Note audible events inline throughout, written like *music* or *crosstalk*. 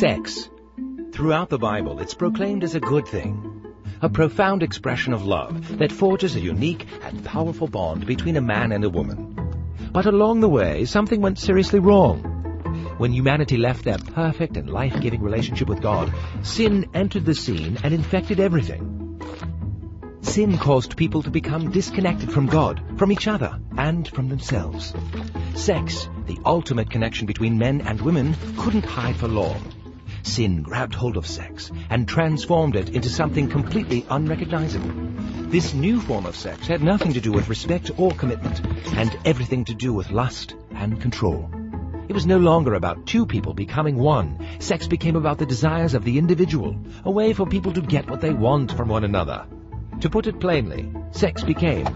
Sex. Throughout the Bible, it's proclaimed as a good thing. A profound expression of love that forges a unique and powerful bond between a man and a woman. But along the way, something went seriously wrong. When humanity left their perfect and life-giving relationship with God, sin entered the scene and infected everything. Sin caused people to become disconnected from God, from each other, and from themselves. Sex, the ultimate connection between men and women, couldn't hide for long. Sin grabbed hold of sex and transformed it into something completely unrecognizable. This new form of sex had nothing to do with respect or commitment, and everything to do with lust and control. It was no longer about two people becoming one. Sex became about the desires of the individual, a way for people to get what they want from one another. To put it plainly, sex became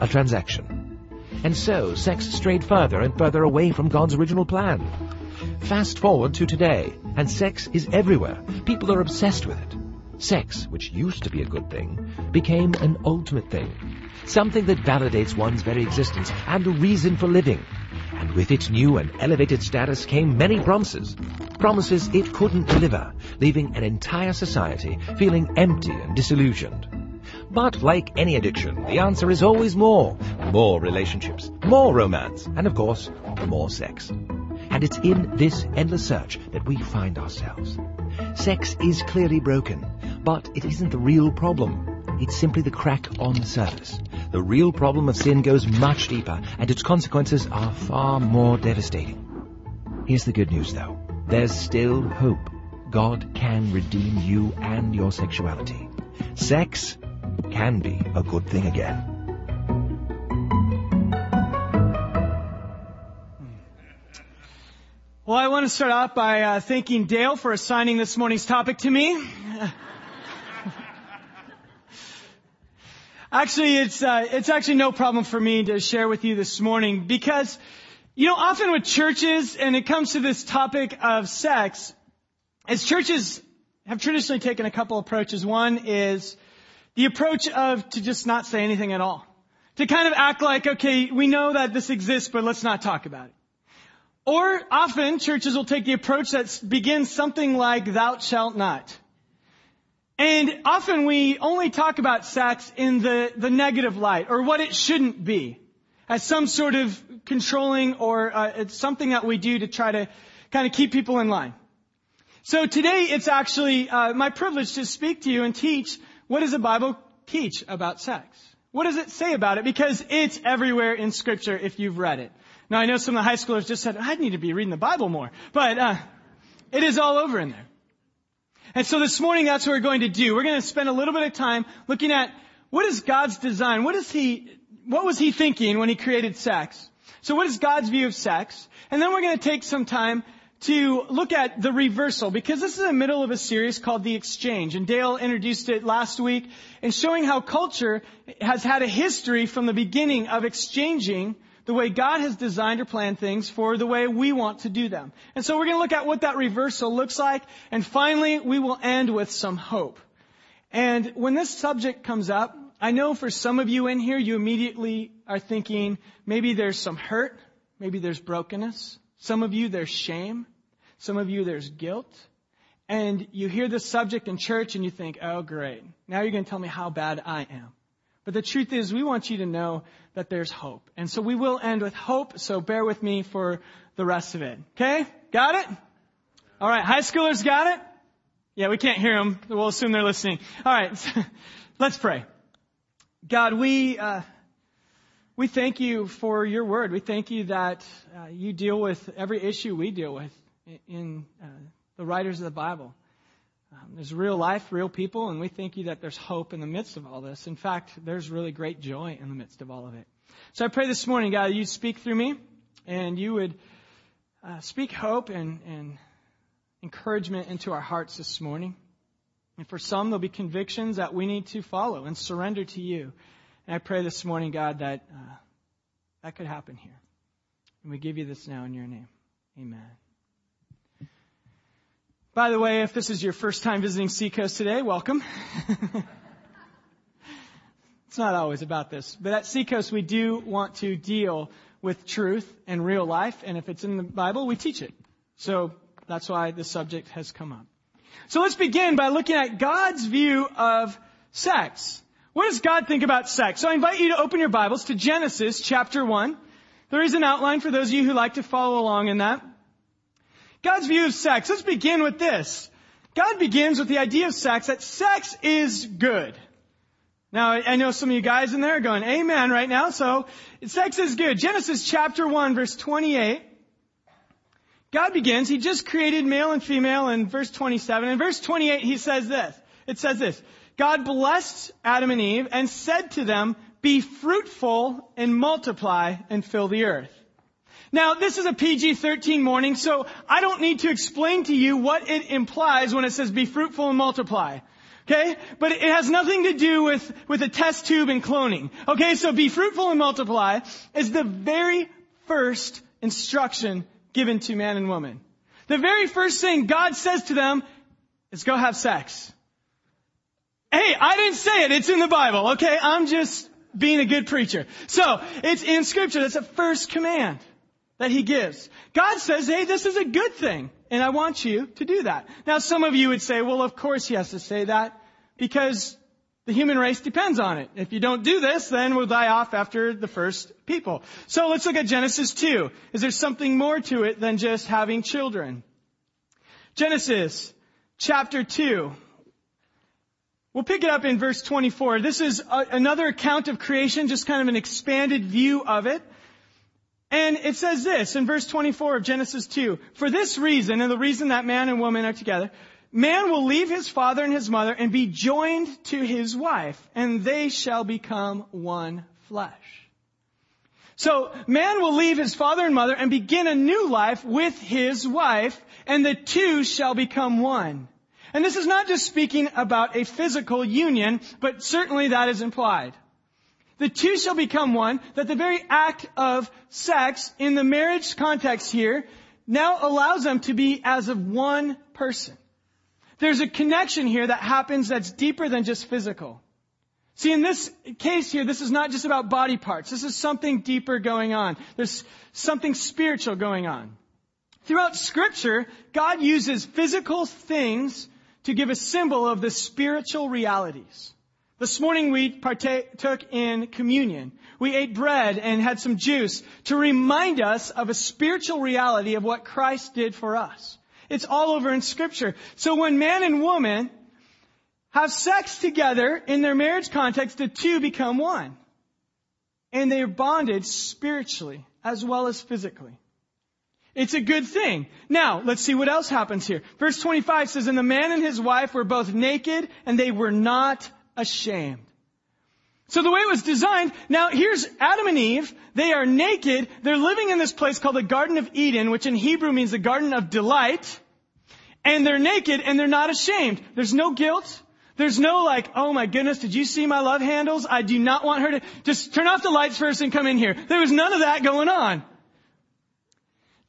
a transaction. And so, sex strayed further and further away from God's original plan. Fast forward to today, and sex is everywhere. People are obsessed with it. Sex, which used to be a good thing, became an ultimate thing. Something that validates one's very existence and a reason for living. And with its new and elevated status came many promises. Promises it couldn't deliver, leaving an entire society feeling empty and disillusioned. But like any addiction, the answer is always more. More relationships, more romance, and of course, more sex. And it's in this endless search that we find ourselves. Sex is clearly broken, but it isn't the real problem. It's simply the crack on the surface. The real problem of sin goes much deeper, and its consequences are far more devastating. Here's the good news though. There's still hope. God can redeem you and your sexuality. Sex can be a good thing again. Well, I want to start off by uh, thanking Dale for assigning this morning's topic to me. *laughs* actually, it's uh, it's actually no problem for me to share with you this morning because, you know, often with churches, and it comes to this topic of sex, as churches have traditionally taken a couple approaches. One is the approach of to just not say anything at all, to kind of act like, okay, we know that this exists, but let's not talk about it. Or often churches will take the approach that begins something like thou shalt not. And often we only talk about sex in the, the negative light or what it shouldn't be as some sort of controlling or uh, it's something that we do to try to kind of keep people in line. So today it's actually uh, my privilege to speak to you and teach what does the Bible teach about sex? What does it say about it? Because it's everywhere in Scripture if you've read it. Now I know some of the high schoolers just said, I need to be reading the Bible more. But, uh, it is all over in there. And so this morning that's what we're going to do. We're going to spend a little bit of time looking at what is God's design? What is He, what was He thinking when He created sex? So what is God's view of sex? And then we're going to take some time to look at the reversal because this is the middle of a series called The Exchange. And Dale introduced it last week and showing how culture has had a history from the beginning of exchanging the way God has designed or planned things for the way we want to do them. And so we're going to look at what that reversal looks like. And finally, we will end with some hope. And when this subject comes up, I know for some of you in here, you immediately are thinking maybe there's some hurt, maybe there's brokenness. Some of you, there's shame. Some of you, there's guilt. And you hear this subject in church and you think, oh great, now you're going to tell me how bad I am. But the truth is, we want you to know that there's hope. And so we will end with hope, so bear with me for the rest of it. Okay? Got it? Alright, high schoolers got it? Yeah, we can't hear them. We'll assume they're listening. Alright, *laughs* let's pray. God, we, uh, we thank you for your word. We thank you that uh, you deal with every issue we deal with in uh, the writers of the Bible. Um, there's real life, real people, and we thank you that there's hope in the midst of all this. In fact, there's really great joy in the midst of all of it. So I pray this morning, God, that you speak through me, and you would uh, speak hope and, and encouragement into our hearts this morning. And for some, there'll be convictions that we need to follow and surrender to you. And I pray this morning, God, that uh, that could happen here. And we give you this now in your name. Amen. By the way, if this is your first time visiting Seacoast today, welcome. *laughs* it's not always about this, but at Seacoast we do want to deal with truth and real life, and if it's in the Bible, we teach it. So That's why the subject has come up. So let's begin by looking at God's view of sex. What does God think about sex? So I invite you to open your Bibles to Genesis chapter 1. There is an outline for those of you who like to follow along in that. God's view of sex. Let's begin with this. God begins with the idea of sex that sex is good. Now, I know some of you guys in there are going, amen right now, so sex is good. Genesis chapter 1 verse 28. God begins, He just created male and female in verse 27. In verse 28, He says this. It says this. God blessed Adam and Eve and said to them, be fruitful and multiply and fill the earth. Now, this is a PG-13 morning, so I don't need to explain to you what it implies when it says be fruitful and multiply. Okay? But it has nothing to do with, with a test tube and cloning. Okay, so be fruitful and multiply is the very first instruction given to man and woman. The very first thing God says to them is go have sex. Hey, I didn't say it. It's in the Bible. Okay? I'm just being a good preacher. So, it's in scripture. That's a first command that he gives. God says, hey, this is a good thing. And I want you to do that. Now, some of you would say, well, of course he has to say that because the human race depends on it. If you don't do this, then we'll die off after the first people. So let's look at Genesis 2. Is there something more to it than just having children? Genesis chapter 2. We'll pick it up in verse 24. This is a, another account of creation, just kind of an expanded view of it. And it says this in verse 24 of Genesis 2. For this reason, and the reason that man and woman are together, man will leave his father and his mother and be joined to his wife, and they shall become one flesh. So, man will leave his father and mother and begin a new life with his wife, and the two shall become one. And this is not just speaking about a physical union, but certainly that is implied. The two shall become one, that the very act of sex in the marriage context here now allows them to be as of one person. There's a connection here that happens that's deeper than just physical. See, in this case here, this is not just about body parts. This is something deeper going on. There's something spiritual going on. Throughout scripture, God uses physical things to give a symbol of the spiritual realities. This morning we partook in communion. We ate bread and had some juice to remind us of a spiritual reality of what Christ did for us. It's all over in scripture. So when man and woman have sex together in their marriage context, the two become one. And they are bonded spiritually as well as physically. It's a good thing. Now, let's see what else happens here. Verse 25 says, And the man and his wife were both naked, and they were not ashamed. So the way it was designed, now here's Adam and Eve. They are naked. They're living in this place called the Garden of Eden, which in Hebrew means the Garden of Delight. And they're naked and they're not ashamed. There's no guilt. There's no like, oh my goodness, did you see my love handles? I do not want her to, just turn off the lights first and come in here. There was none of that going on.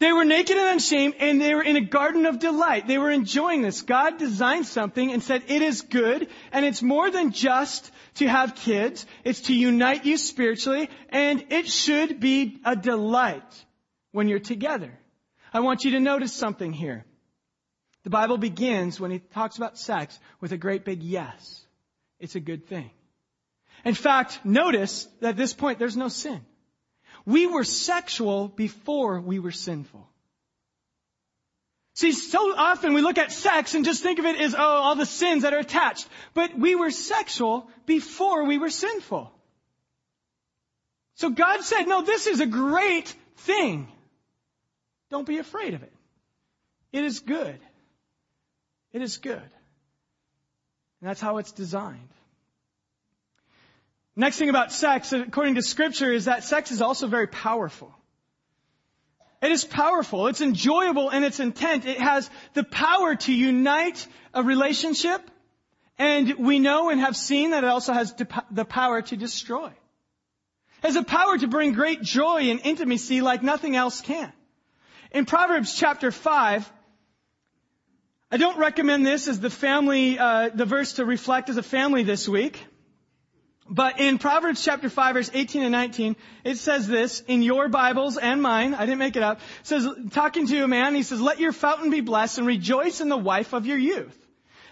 They were naked and unshamed and they were in a garden of delight. They were enjoying this. God designed something and said it is good and it's more than just to have kids. It's to unite you spiritually and it should be a delight when you're together. I want you to notice something here. The Bible begins when he talks about sex with a great big yes. It's a good thing. In fact, notice that at this point there's no sin. We were sexual before we were sinful. See, so often we look at sex and just think of it as, oh, all the sins that are attached. But we were sexual before we were sinful. So God said, no, this is a great thing. Don't be afraid of it. It is good. It is good. And that's how it's designed. Next thing about sex, according to scripture, is that sex is also very powerful. It is powerful. It's enjoyable in its intent. It has the power to unite a relationship. And we know and have seen that it also has the power to destroy. It has the power to bring great joy and intimacy like nothing else can. In Proverbs chapter 5, I don't recommend this as the family, uh, the verse to reflect as a family this week. But in Proverbs chapter 5 verse 18 and 19, it says this in your Bibles and mine. I didn't make it up. It says, talking to a man, he says, let your fountain be blessed and rejoice in the wife of your youth.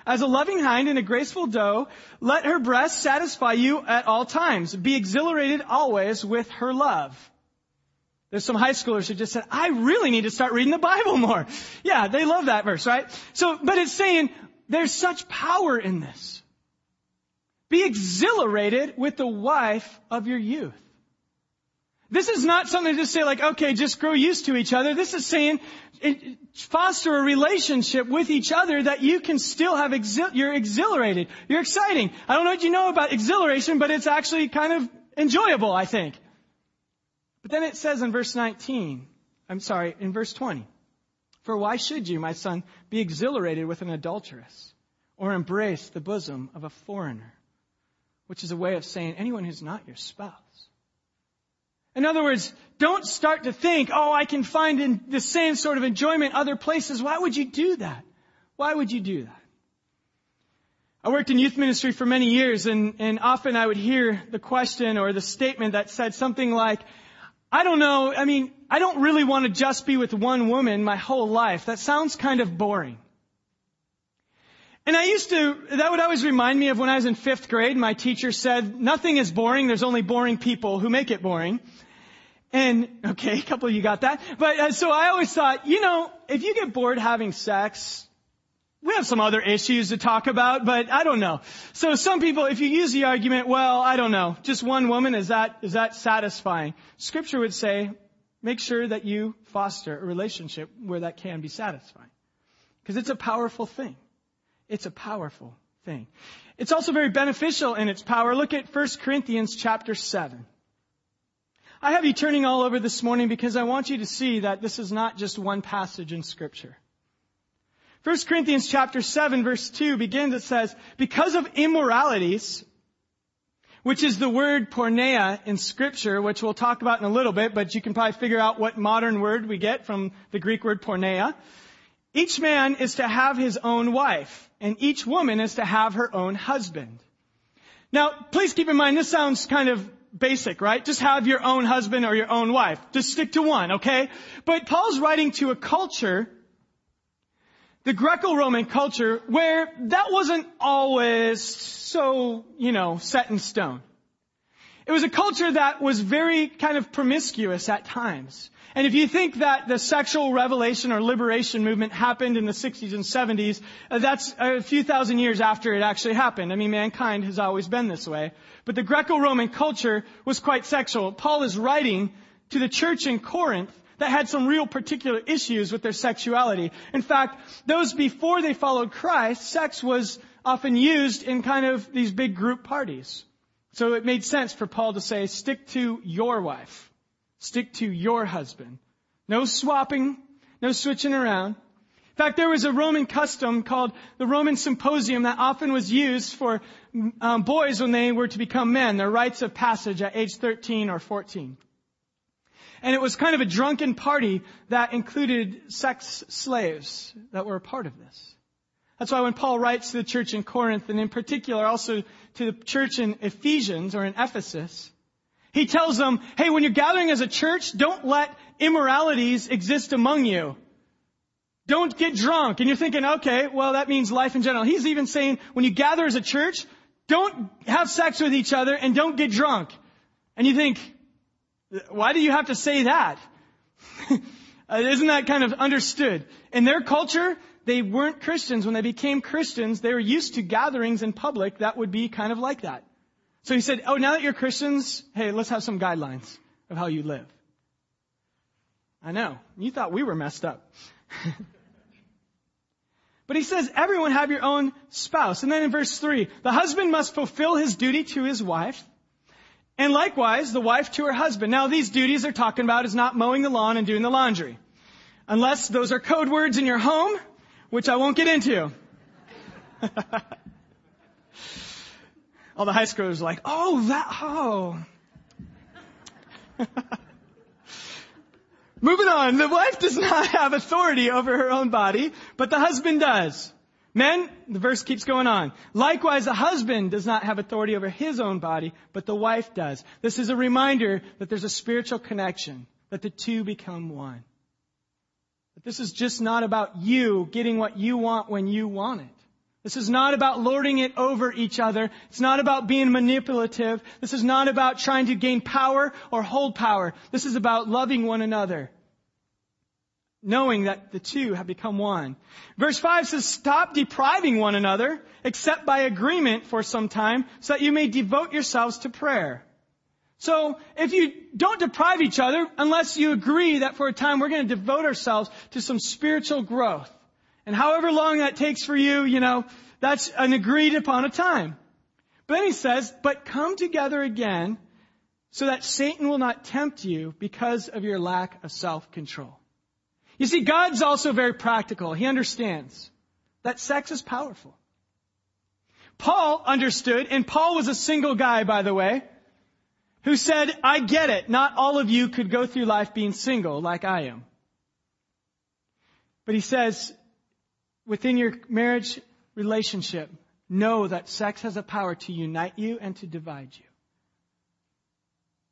As a loving hind and a graceful doe, let her breast satisfy you at all times. Be exhilarated always with her love. There's some high schoolers who just said, I really need to start reading the Bible more. *laughs* Yeah, they love that verse, right? So, but it's saying there's such power in this. Be exhilarated with the wife of your youth. This is not something to just say like, okay, just grow used to each other. This is saying foster a relationship with each other that you can still have, exil- you're exhilarated. You're exciting. I don't know what you know about exhilaration, but it's actually kind of enjoyable, I think. But then it says in verse 19, I'm sorry, in verse 20, for why should you, my son, be exhilarated with an adulteress or embrace the bosom of a foreigner? Which is a way of saying anyone who's not your spouse. In other words, don't start to think, oh, I can find in the same sort of enjoyment other places. Why would you do that? Why would you do that? I worked in youth ministry for many years and, and often I would hear the question or the statement that said something like, I don't know, I mean, I don't really want to just be with one woman my whole life. That sounds kind of boring. And I used to, that would always remind me of when I was in fifth grade, my teacher said, nothing is boring, there's only boring people who make it boring. And, okay, a couple of you got that. But, uh, so I always thought, you know, if you get bored having sex, we have some other issues to talk about, but I don't know. So some people, if you use the argument, well, I don't know, just one woman, is that, is that satisfying? Scripture would say, make sure that you foster a relationship where that can be satisfying. Because it's a powerful thing. It's a powerful thing. It's also very beneficial in its power. Look at 1 Corinthians chapter 7. I have you turning all over this morning because I want you to see that this is not just one passage in scripture. 1 Corinthians chapter 7 verse 2 begins, it says, because of immoralities, which is the word porneia in scripture, which we'll talk about in a little bit, but you can probably figure out what modern word we get from the Greek word porneia. Each man is to have his own wife, and each woman is to have her own husband. Now, please keep in mind, this sounds kind of basic, right? Just have your own husband or your own wife. Just stick to one, okay? But Paul's writing to a culture, the Greco-Roman culture, where that wasn't always so, you know, set in stone. It was a culture that was very kind of promiscuous at times. And if you think that the sexual revelation or liberation movement happened in the 60s and 70s, uh, that's a few thousand years after it actually happened. I mean, mankind has always been this way. But the Greco-Roman culture was quite sexual. Paul is writing to the church in Corinth that had some real particular issues with their sexuality. In fact, those before they followed Christ, sex was often used in kind of these big group parties. So it made sense for Paul to say, stick to your wife. Stick to your husband. No swapping, no switching around. In fact, there was a Roman custom called the Roman Symposium that often was used for um, boys when they were to become men, their rites of passage at age 13 or 14. And it was kind of a drunken party that included sex slaves that were a part of this. That's why when Paul writes to the church in Corinth, and in particular also to the church in Ephesians or in Ephesus, he tells them, hey, when you're gathering as a church, don't let immoralities exist among you. Don't get drunk. And you're thinking, okay, well, that means life in general. He's even saying, when you gather as a church, don't have sex with each other and don't get drunk. And you think, why do you have to say that? *laughs* Uh, isn't that kind of understood? In their culture, they weren't Christians. When they became Christians, they were used to gatherings in public that would be kind of like that. So he said, oh, now that you're Christians, hey, let's have some guidelines of how you live. I know. You thought we were messed up. *laughs* but he says, everyone have your own spouse. And then in verse 3, the husband must fulfill his duty to his wife. And likewise, the wife to her husband. Now, these duties they're talking about is not mowing the lawn and doing the laundry. Unless those are code words in your home, which I won't get into. *laughs* all the high schoolers are like, oh, that, oh. *laughs* Moving on, the wife does not have authority over her own body, but the husband does. Men, the verse keeps going on. Likewise, the husband does not have authority over his own body, but the wife does. This is a reminder that there's a spiritual connection, that the two become one. That this is just not about you getting what you want when you want it. This is not about lording it over each other. It's not about being manipulative. This is not about trying to gain power or hold power. This is about loving one another knowing that the two have become one. Verse 5 says, stop depriving one another, except by agreement for some time, so that you may devote yourselves to prayer. So, if you don't deprive each other, unless you agree that for a time we're going to devote ourselves to some spiritual growth. And however long that takes for you, you know, that's an agreed upon a time. But then he says, but come together again so that Satan will not tempt you because of your lack of self-control. You see, God's also very practical. He understands that sex is powerful. Paul understood, and Paul was a single guy, by the way, who said, I get it. Not all of you could go through life being single like I am. But he says, within your marriage relationship, know that sex has a power to unite you and to divide you.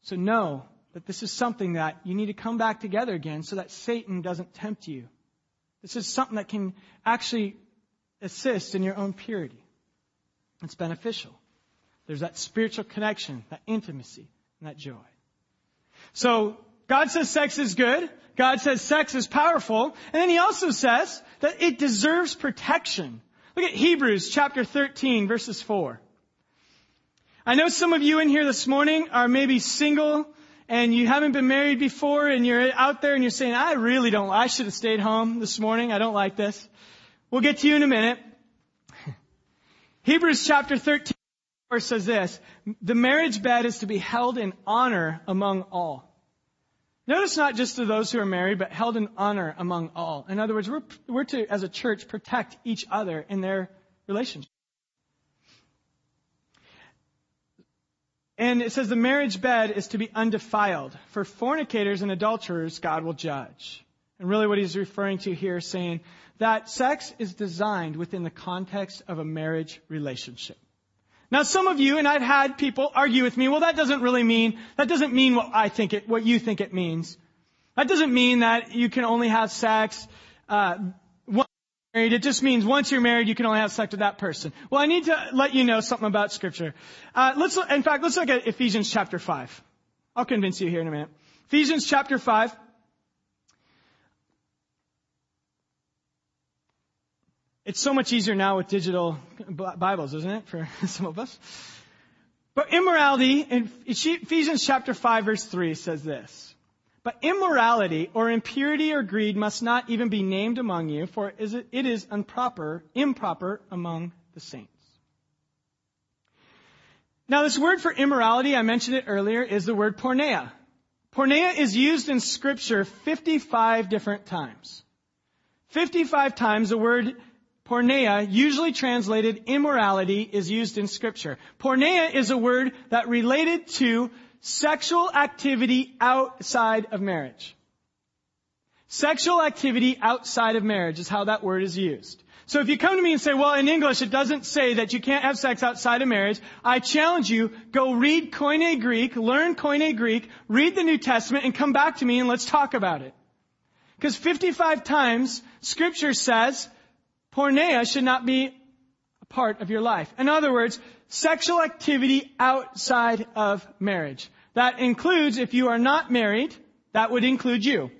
So know that this is something that you need to come back together again so that Satan doesn't tempt you. This is something that can actually assist in your own purity. It's beneficial. There's that spiritual connection, that intimacy, and that joy. So, God says sex is good. God says sex is powerful. And then he also says that it deserves protection. Look at Hebrews chapter 13 verses 4. I know some of you in here this morning are maybe single and you haven't been married before and you're out there and you're saying, I really don't, I should have stayed home this morning. I don't like this. We'll get to you in a minute. *laughs* Hebrews chapter 13 says this, the marriage bed is to be held in honor among all. Notice not just to those who are married, but held in honor among all. In other words, we're, we're to, as a church, protect each other in their relationship. And it says the marriage bed is to be undefiled. For fornicators and adulterers, God will judge. And really what he's referring to here is saying that sex is designed within the context of a marriage relationship. Now some of you, and I've had people argue with me, well that doesn't really mean, that doesn't mean what I think it, what you think it means. That doesn't mean that you can only have sex, uh, married, it just means once you're married, you can only have sex with that person. Well, I need to let you know something about Scripture. Uh, let's, in fact, let's look at Ephesians chapter five. I'll convince you here in a minute. Ephesians chapter five. It's so much easier now with digital Bibles, isn't it, for *laughs* some of us? But immorality in Ephesians chapter 5 verse 3 says this. But immorality or impurity or greed must not even be named among you, for it is improper, improper among the saints. Now this word for immorality, I mentioned it earlier, is the word porneia. Porneia is used in scripture 55 different times. 55 times the word porneia, usually translated immorality, is used in scripture. Porneia is a word that related to sexual activity outside of marriage. Sexual activity outside of marriage is how that word is used. So if you come to me and say, well, in English it doesn't say that you can't have sex outside of marriage, I challenge you, go read Koine Greek, learn Koine Greek, read the New Testament, and come back to me and let's talk about it. Because 55 times scripture says porneia should not be part of your life. In other words, sexual activity outside of marriage. That includes, if you are not married, that would include you.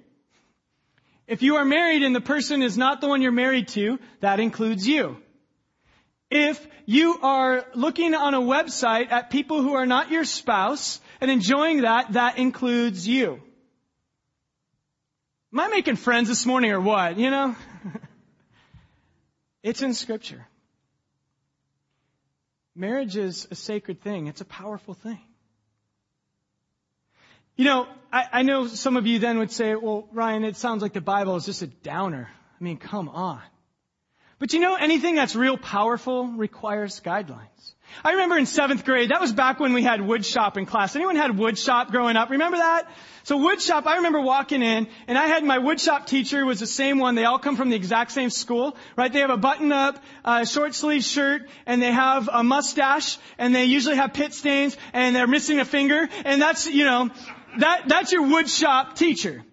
If you are married and the person is not the one you're married to, that includes you. If you are looking on a website at people who are not your spouse and enjoying that, that includes you. Am I making friends this morning or what? You know? *laughs* it's in scripture. Marriage is a sacred thing. It's a powerful thing. You know, I, I know some of you then would say, well, Ryan, it sounds like the Bible is just a downer. I mean, come on. But you know, anything that's real powerful requires guidelines. I remember in seventh grade, that was back when we had wood shop in class. Anyone had wood shop growing up? Remember that? So wood shop, I remember walking in and I had my wood shop teacher was the same one. They all come from the exact same school, right? They have a button up, uh, short sleeve shirt and they have a mustache and they usually have pit stains and they're missing a finger and that's, you know, that, that's your wood shop teacher.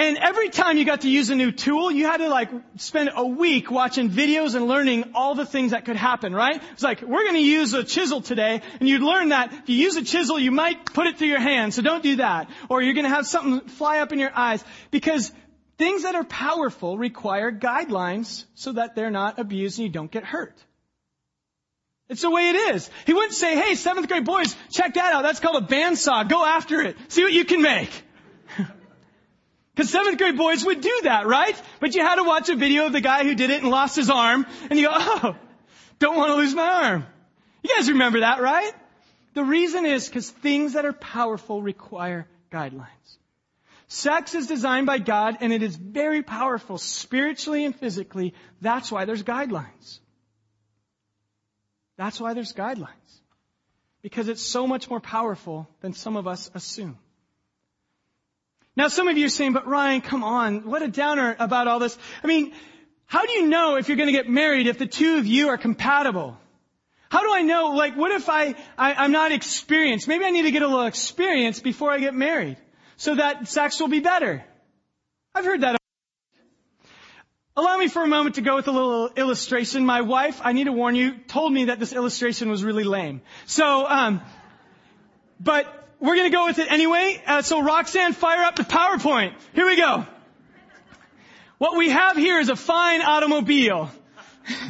And every time you got to use a new tool, you had to like spend a week watching videos and learning all the things that could happen, right? It's like, we're gonna use a chisel today, and you'd learn that if you use a chisel, you might put it through your hand, so don't do that. Or you're gonna have something fly up in your eyes. Because things that are powerful require guidelines so that they're not abused and you don't get hurt. It's the way it is. He wouldn't say, hey, seventh grade boys, check that out. That's called a bandsaw. Go after it. See what you can make. *laughs* Because seventh grade boys would do that, right? But you had to watch a video of the guy who did it and lost his arm, and you go, oh, don't want to lose my arm. You guys remember that, right? The reason is because things that are powerful require guidelines. Sex is designed by God and it is very powerful spiritually and physically. That's why there's guidelines. That's why there's guidelines. Because it's so much more powerful than some of us assume. Now some of you are saying, but Ryan, come on, what a downer about all this. I mean, how do you know if you're going to get married if the two of you are compatible? How do I know, like, what if I, I, am not experienced? Maybe I need to get a little experience before I get married so that sex will be better. I've heard that. Allow me for a moment to go with a little illustration. My wife, I need to warn you, told me that this illustration was really lame. So, um, but we're going to go with it anyway. Uh, so Roxanne, fire up the PowerPoint. Here we go. What we have here is a fine automobile.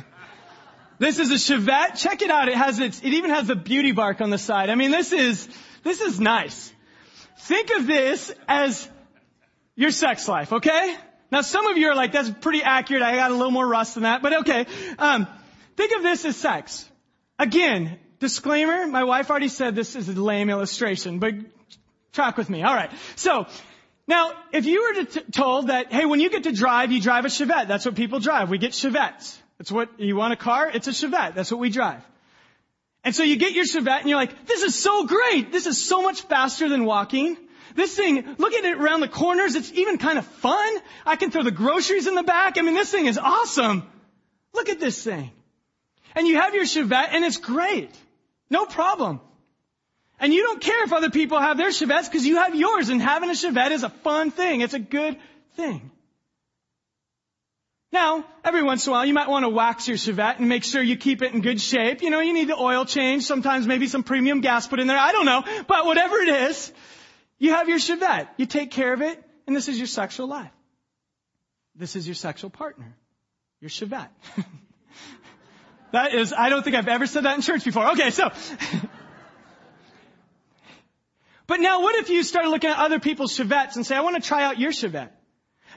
*laughs* this is a Chevette. Check it out. It has its, it even has the beauty bark on the side. I mean, this is, this is nice. Think of this as your sex life, okay? Now some of you are like, that's pretty accurate. I got a little more rust than that, but okay. Um, think of this as sex. Again, Disclaimer, my wife already said this is a lame illustration, but track with me. Alright. So, now, if you were t- told that, hey, when you get to drive, you drive a Chevette. That's what people drive. We get Chevettes. That's what, you want a car? It's a Chevette. That's what we drive. And so you get your Chevette and you're like, this is so great. This is so much faster than walking. This thing, look at it around the corners. It's even kind of fun. I can throw the groceries in the back. I mean, this thing is awesome. Look at this thing. And you have your Chevette and it's great. No problem. And you don't care if other people have their Chevettes because you have yours and having a Chevette is a fun thing. It's a good thing. Now, every once in a while, you might want to wax your Chevette and make sure you keep it in good shape. You know, you need the oil change, sometimes maybe some premium gas put in there. I don't know. But whatever it is, you have your Chevette. You take care of it, and this is your sexual life. This is your sexual partner. Your Chevette. *laughs* That is, I don't think I've ever said that in church before. Okay, so. but now what if you started looking at other people's Chevettes and say, I want to try out your Chevette?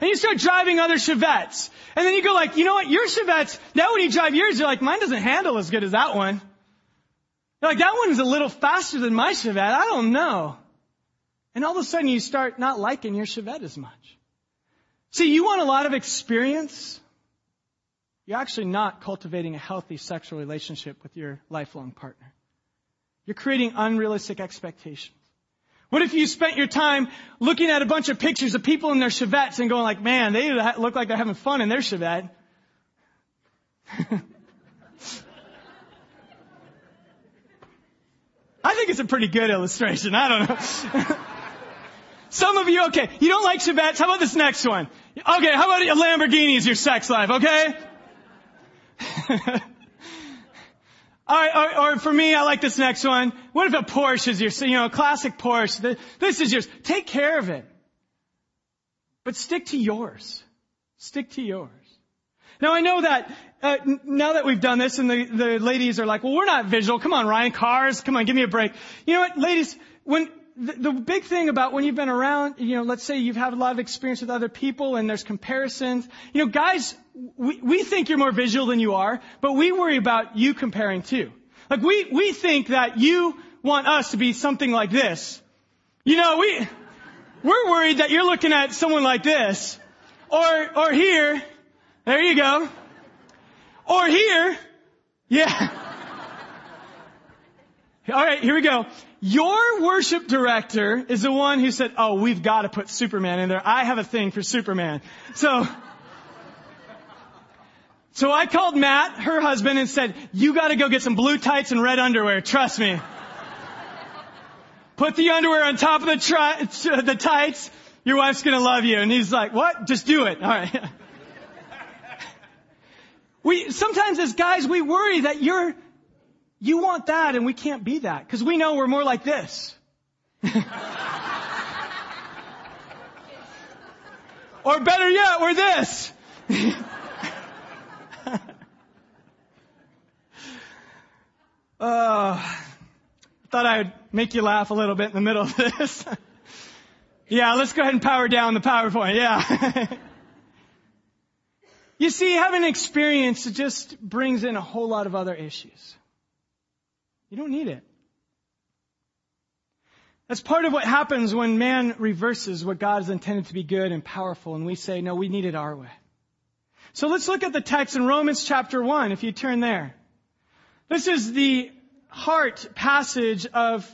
And you start driving other Chevettes. And then you go like, you know what, your Chevettes, now when you drive yours, you're like, mine doesn't handle as good as that one. You're like, that one's a little faster than my Chevette. I don't know. And all of a sudden you start not liking your Chevette as much. See, you want a lot of experience you're actually not cultivating a healthy sexual relationship with your lifelong partner. You're creating unrealistic expectations. What if you spent your time looking at a bunch of pictures of people in their Chevettes and going like, man, they look like they're having fun in their Chevette. *laughs* I think it's a pretty good illustration. I don't know. *laughs* Some of you, okay, you don't like Chevettes. How about this next one? Okay, how about a Lamborghini is your sex life, okay? *laughs* or, or, for me, I like this next one. What if a Porsche is yours? You know, a classic Porsche. This is yours. Take care of it. But stick to yours. Stick to yours. Now I know that uh, now that we've done this, and the, the ladies are like, "Well, we're not visual. Come on, Ryan, cars. Come on, give me a break." You know what, ladies? When the, the big thing about when you've been around, you know, let's say you've had a lot of experience with other people and there's comparisons. You know, guys, we, we think you're more visual than you are, but we worry about you comparing too. Like we, we think that you want us to be something like this. You know, we, we're worried that you're looking at someone like this. Or, or here. There you go. Or here. Yeah. *laughs* All right, here we go. Your worship director is the one who said, oh, we've got to put Superman in there. I have a thing for Superman. So, so I called Matt, her husband, and said, you gotta go get some blue tights and red underwear. Trust me. Put the underwear on top of the, tri- *laughs* the tights. Your wife's gonna love you. And he's like, what? Just do it. All right. *laughs* we, sometimes as guys, we worry that you're, you want that and we can't be that because we know we're more like this. *laughs* or better yet, we're this. *laughs* uh, thought I would make you laugh a little bit in the middle of this. *laughs* yeah, let's go ahead and power down the PowerPoint. Yeah. you see, having experience just brings in a whole lot of other issues. You don't need it. That's part of what happens when man reverses what God has intended to be good and powerful, and we say, no, we need it our way. So let's look at the text in Romans chapter 1, if you turn there. This is the heart passage of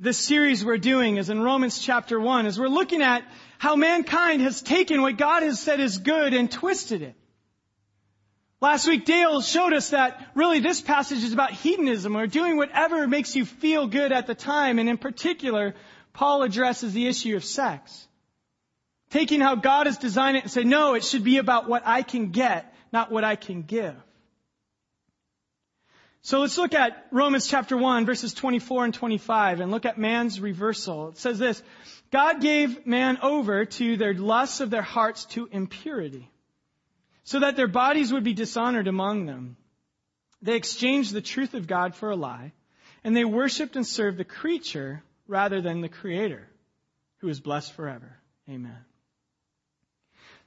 the series we're doing is in Romans chapter 1, as we're looking at how mankind has taken what God has said is good and twisted it. Last week, Dale showed us that really this passage is about hedonism or doing whatever makes you feel good at the time. And in particular, Paul addresses the issue of sex. Taking how God has designed it and say, no, it should be about what I can get, not what I can give. So let's look at Romans chapter 1 verses 24 and 25 and look at man's reversal. It says this, God gave man over to their lusts of their hearts to impurity so that their bodies would be dishonored among them. They exchanged the truth of God for a lie, and they worshiped and served the creature rather than the Creator, who is blessed forever. Amen.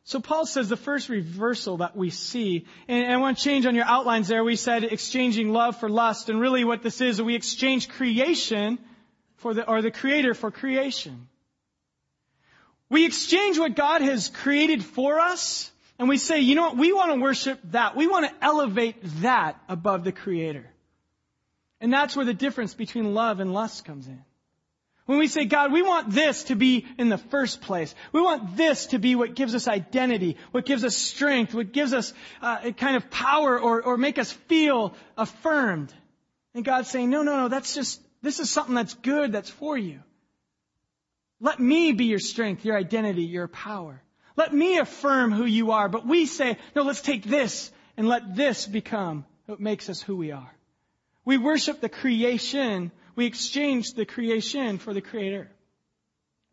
So Paul says the first reversal that we see, and I want to change on your outlines there, we said exchanging love for lust, and really what this is, we exchange creation for the, or the Creator for creation. We exchange what God has created for us and we say, you know what, we want to worship that. We want to elevate that above the Creator. And that's where the difference between love and lust comes in. When we say, God, we want this to be in the first place. We want this to be what gives us identity, what gives us strength, what gives us uh, a kind of power or, or make us feel affirmed. And God's saying, no, no, no, that's just, this is something that's good, that's for you. Let me be your strength, your identity, your power. Let me affirm who you are. But we say, no, let's take this and let this become what makes us who we are. We worship the creation. We exchange the creation for the creator.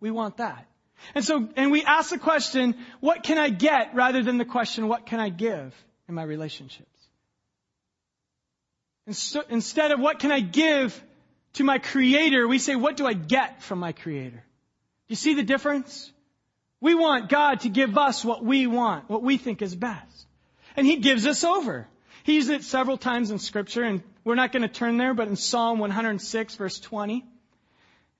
We want that. And so, and we ask the question, what can I get rather than the question, what can I give in my relationships? instead of what can I give to my creator, we say, what do I get from my creator? Do you see the difference? We want God to give us what we want, what we think is best. And He gives us over. He uses it several times in scripture and we're not going to turn there, but in Psalm 106 verse 20,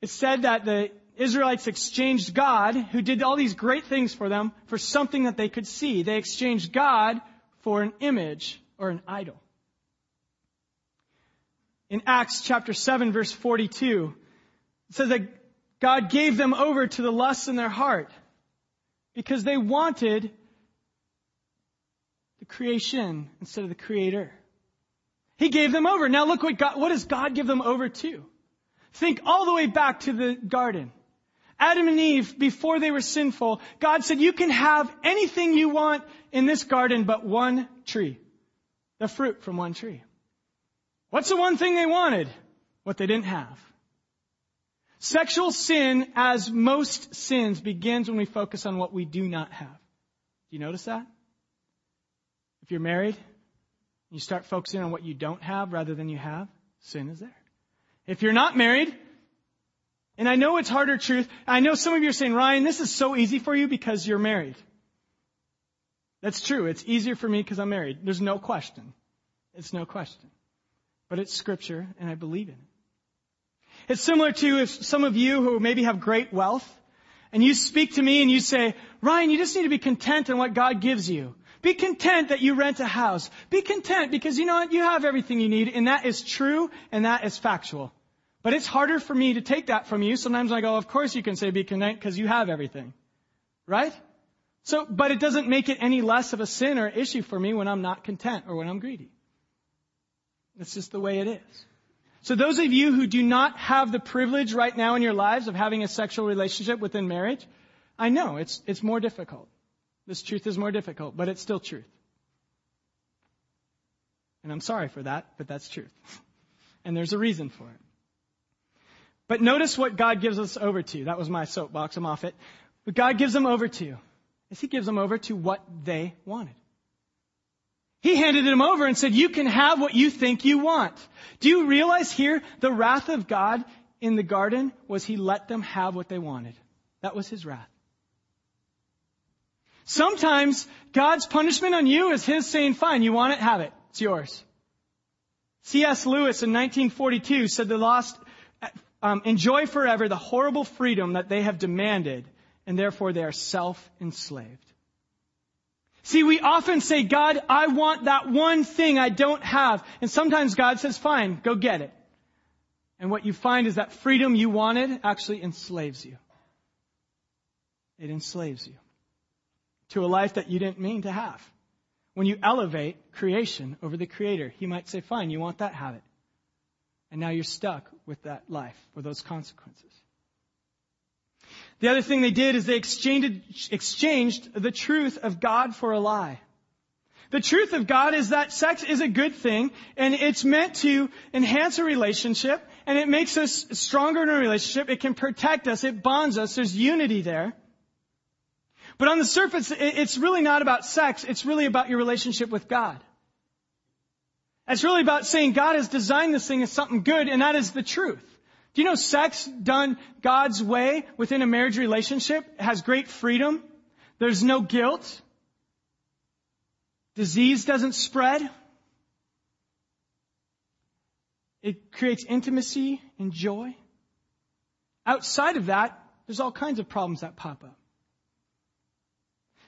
it said that the Israelites exchanged God, who did all these great things for them, for something that they could see. They exchanged God for an image or an idol. In Acts chapter 7 verse 42, it says that God gave them over to the lusts in their heart because they wanted the creation instead of the creator. He gave them over. Now look what God, what does God give them over to? Think all the way back to the garden. Adam and Eve, before they were sinful, God said, you can have anything you want in this garden but one tree. The fruit from one tree. What's the one thing they wanted? What they didn't have. Sexual sin, as most sins, begins when we focus on what we do not have. Do you notice that? If you're married, you start focusing on what you don't have rather than you have, sin is there. If you're not married, and I know it's harder truth, I know some of you are saying, Ryan, this is so easy for you because you're married. That's true. It's easier for me because I'm married. There's no question. It's no question. But it's scripture, and I believe in it. It's similar to if some of you who maybe have great wealth and you speak to me and you say, Ryan, you just need to be content in what God gives you. Be content that you rent a house. Be content because you know what? You have everything you need and that is true and that is factual. But it's harder for me to take that from you. Sometimes I go, of course you can say be content because you have everything. Right? So, but it doesn't make it any less of a sin or issue for me when I'm not content or when I'm greedy. It's just the way it is. So those of you who do not have the privilege right now in your lives of having a sexual relationship within marriage, I know it's, it's more difficult. This truth is more difficult, but it's still truth. And I'm sorry for that, but that's truth. *laughs* And there's a reason for it. But notice what God gives us over to. That was my soapbox. I'm off it. But God gives them over to is He gives them over to what they wanted. He handed them over and said, you can have what you think you want. Do you realize here the wrath of God in the garden was He let them have what they wanted. That was His wrath. Sometimes God's punishment on you is His saying, fine, you want it, have it. It's yours. C.S. Lewis in 1942 said the lost um, enjoy forever the horrible freedom that they have demanded, and therefore they are self-enslaved. See, we often say, God, I want that one thing I don't have. And sometimes God says, fine, go get it. And what you find is that freedom you wanted actually enslaves you. It enslaves you to a life that you didn't mean to have. When you elevate creation over the creator, he might say, fine, you want that, have it. And now you're stuck with that life, with those consequences. The other thing they did is they exchanged, exchanged the truth of God for a lie. The truth of God is that sex is a good thing and it's meant to enhance a relationship and it makes us stronger in a relationship. It can protect us. It bonds us. There's unity there. But on the surface, it's really not about sex. It's really about your relationship with God. It's really about saying God has designed this thing as something good and that is the truth. Do you know sex done God's way within a marriage relationship has great freedom? There's no guilt. Disease doesn't spread. It creates intimacy and joy. Outside of that, there's all kinds of problems that pop up.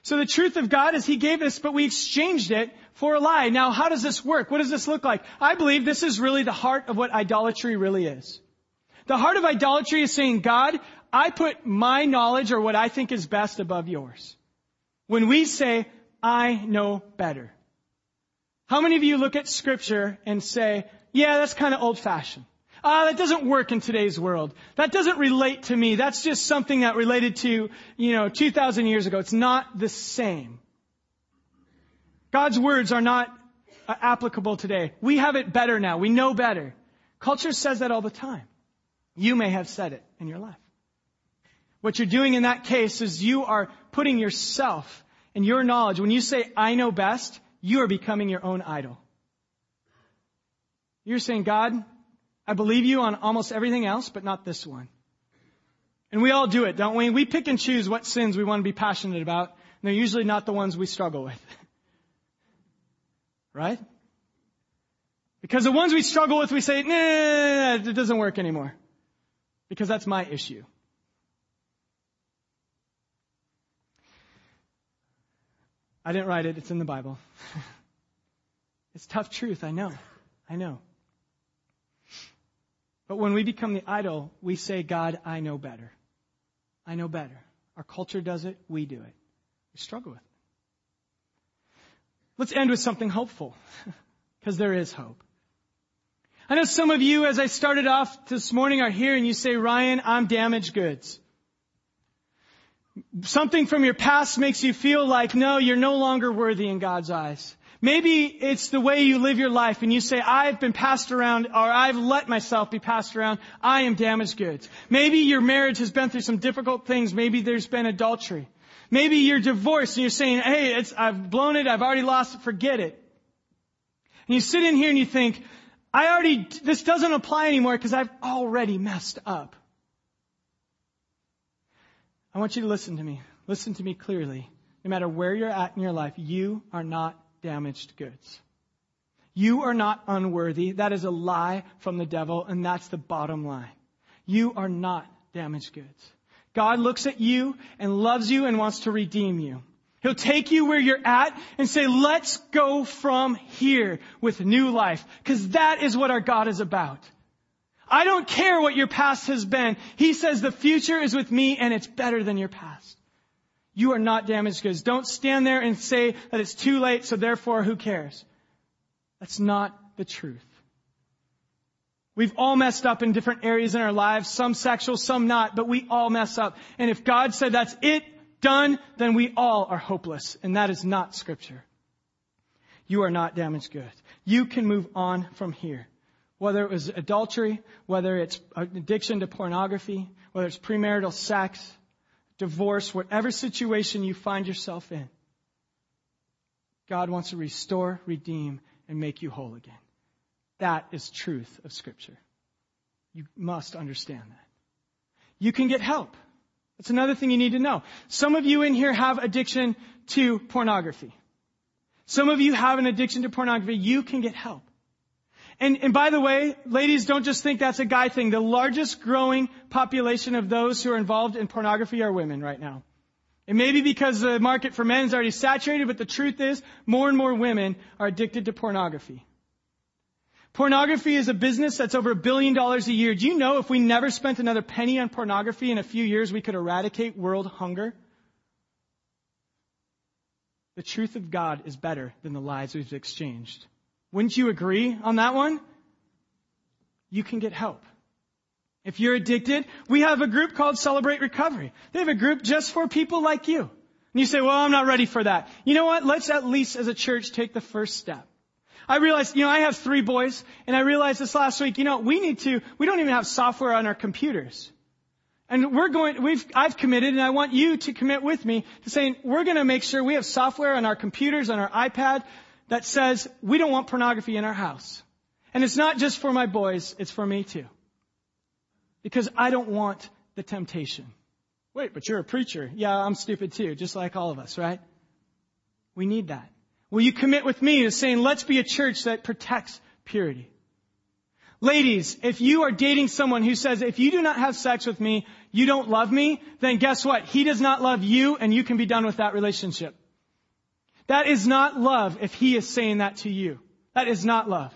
So the truth of God is He gave us, but we exchanged it for a lie. Now, how does this work? What does this look like? I believe this is really the heart of what idolatry really is. The heart of idolatry is saying, God, I put my knowledge or what I think is best above yours. When we say, I know better. How many of you look at scripture and say, yeah, that's kind of old fashioned. Ah, that doesn't work in today's world. That doesn't relate to me. That's just something that related to, you know, 2,000 years ago. It's not the same. God's words are not uh, applicable today. We have it better now. We know better. Culture says that all the time. You may have said it in your life. What you're doing in that case is you are putting yourself and your knowledge. When you say, I know best, you are becoming your own idol. You're saying, God, I believe you on almost everything else, but not this one. And we all do it, don't we? We pick and choose what sins we want to be passionate about, and they're usually not the ones we struggle with. *laughs* right? Because the ones we struggle with, we say, nah, it doesn't work anymore. Because that's my issue. I didn't write it, it's in the Bible. *laughs* it's tough truth, I know. I know. But when we become the idol, we say, God, I know better. I know better. Our culture does it, we do it. We struggle with it. Let's end with something hopeful, *laughs* because there is hope. I know some of you, as I started off this morning, are here and you say, Ryan, I'm damaged goods. Something from your past makes you feel like, no, you're no longer worthy in God's eyes. Maybe it's the way you live your life and you say, I've been passed around or I've let myself be passed around. I am damaged goods. Maybe your marriage has been through some difficult things. Maybe there's been adultery. Maybe you're divorced and you're saying, hey, I've blown it. I've already lost it. Forget it. And you sit in here and you think, I already, this doesn't apply anymore because I've already messed up. I want you to listen to me. Listen to me clearly. No matter where you're at in your life, you are not damaged goods. You are not unworthy. That is a lie from the devil, and that's the bottom line. You are not damaged goods. God looks at you and loves you and wants to redeem you. He'll take you where you're at and say, let's go from here with new life. Cause that is what our God is about. I don't care what your past has been. He says the future is with me and it's better than your past. You are not damaged goods. Don't stand there and say that it's too late, so therefore who cares? That's not the truth. We've all messed up in different areas in our lives, some sexual, some not, but we all mess up. And if God said that's it, done, then we all are hopeless. And that is not scripture. You are not damaged goods. You can move on from here. Whether it was adultery, whether it's addiction to pornography, whether it's premarital sex, divorce, whatever situation you find yourself in, God wants to restore, redeem, and make you whole again. That is truth of Scripture. You must understand that. You can get help. That's another thing you need to know. Some of you in here have addiction to pornography. Some of you have an addiction to pornography. You can get help. And, and by the way, ladies, don't just think that's a guy thing. The largest growing population of those who are involved in pornography are women right now. It may be because the market for men is already saturated, but the truth is more and more women are addicted to pornography. Pornography is a business that's over a billion dollars a year. Do you know if we never spent another penny on pornography in a few years, we could eradicate world hunger? The truth of God is better than the lies we've exchanged. Wouldn't you agree on that one? You can get help. If you're addicted, we have a group called Celebrate Recovery. They have a group just for people like you. And you say, well, I'm not ready for that. You know what? Let's at least as a church take the first step. I realized, you know, I have three boys, and I realized this last week, you know, we need to, we don't even have software on our computers. And we're going, we've, I've committed, and I want you to commit with me to saying, we're gonna make sure we have software on our computers, on our iPad, that says, we don't want pornography in our house. And it's not just for my boys, it's for me too. Because I don't want the temptation. Wait, but you're a preacher. Yeah, I'm stupid too, just like all of us, right? We need that. Will you commit with me to saying, let's be a church that protects purity? Ladies, if you are dating someone who says, if you do not have sex with me, you don't love me, then guess what? He does not love you and you can be done with that relationship. That is not love if he is saying that to you. That is not love.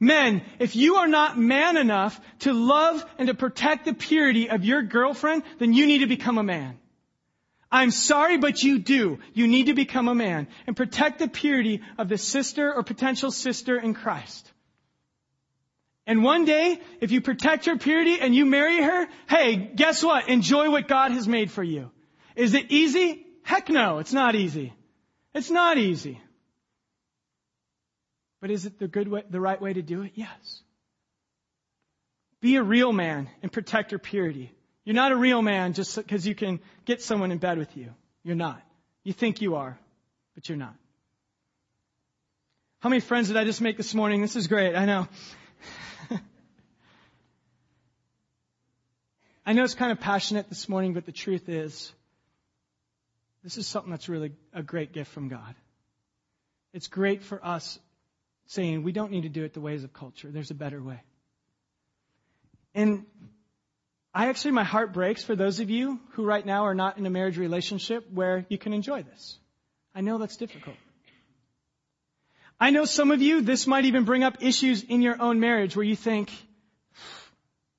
Men, if you are not man enough to love and to protect the purity of your girlfriend, then you need to become a man. I'm sorry, but you do. You need to become a man and protect the purity of the sister or potential sister in Christ. And one day, if you protect her purity and you marry her, hey, guess what? Enjoy what God has made for you. Is it easy? Heck no, it's not easy. It's not easy. But is it the good way, the right way to do it? Yes. Be a real man and protect her purity. You're not a real man just because you can get someone in bed with you. You're not. You think you are, but you're not. How many friends did I just make this morning? This is great. I know. *laughs* I know it's kind of passionate this morning, but the truth is, this is something that's really a great gift from God. It's great for us saying we don't need to do it the ways of culture. There's a better way. And I actually, my heart breaks for those of you who right now are not in a marriage relationship where you can enjoy this. I know that's difficult. I know some of you, this might even bring up issues in your own marriage where you think,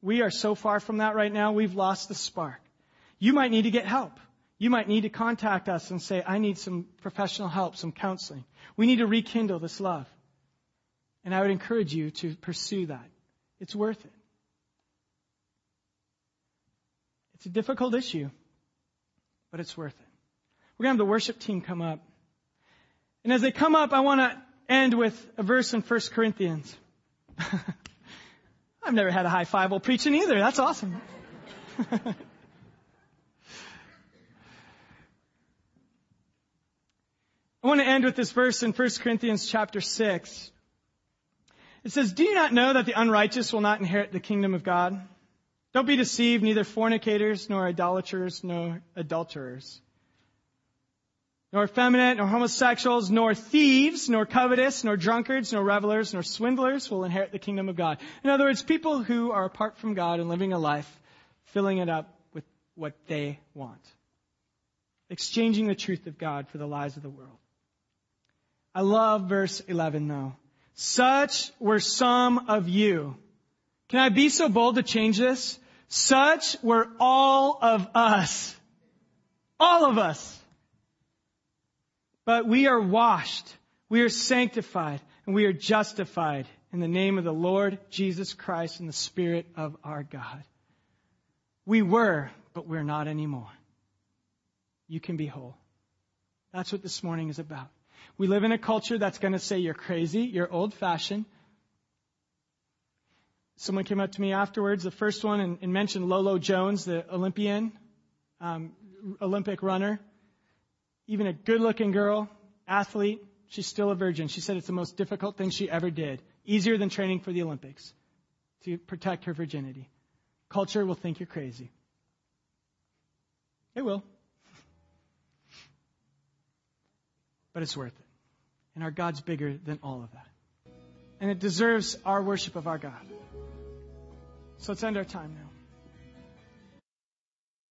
we are so far from that right now, we've lost the spark. You might need to get help. You might need to contact us and say, I need some professional help, some counseling. We need to rekindle this love. And I would encourage you to pursue that. It's worth it. It's a difficult issue, but it's worth it. We're going to have the worship team come up. And as they come up, I want to end with a verse in 1 Corinthians. *laughs* I've never had a high five while preaching either. That's awesome. *laughs* I want to end with this verse in 1 Corinthians chapter 6. It says, Do you not know that the unrighteous will not inherit the kingdom of God? Don't be deceived, neither fornicators, nor idolaters, nor adulterers, nor effeminate, nor homosexuals, nor thieves, nor covetous, nor drunkards, nor revelers, nor swindlers will inherit the kingdom of God. In other words, people who are apart from God and living a life filling it up with what they want. exchanging the truth of God for the lies of the world. I love verse 11 though. Such were some of you. Can I be so bold to change this? Such were all of us. All of us. But we are washed, we are sanctified, and we are justified in the name of the Lord Jesus Christ and the Spirit of our God. We were, but we're not anymore. You can be whole. That's what this morning is about. We live in a culture that's going to say you're crazy, you're old fashioned. Someone came up to me afterwards, the first one, and, and mentioned Lolo Jones, the Olympian, um, Olympic runner. Even a good looking girl, athlete, she's still a virgin. She said it's the most difficult thing she ever did. Easier than training for the Olympics to protect her virginity. Culture will think you're crazy. It will. But it's worth it. And our God's bigger than all of that. And it deserves our worship of our God. So let's end our time now.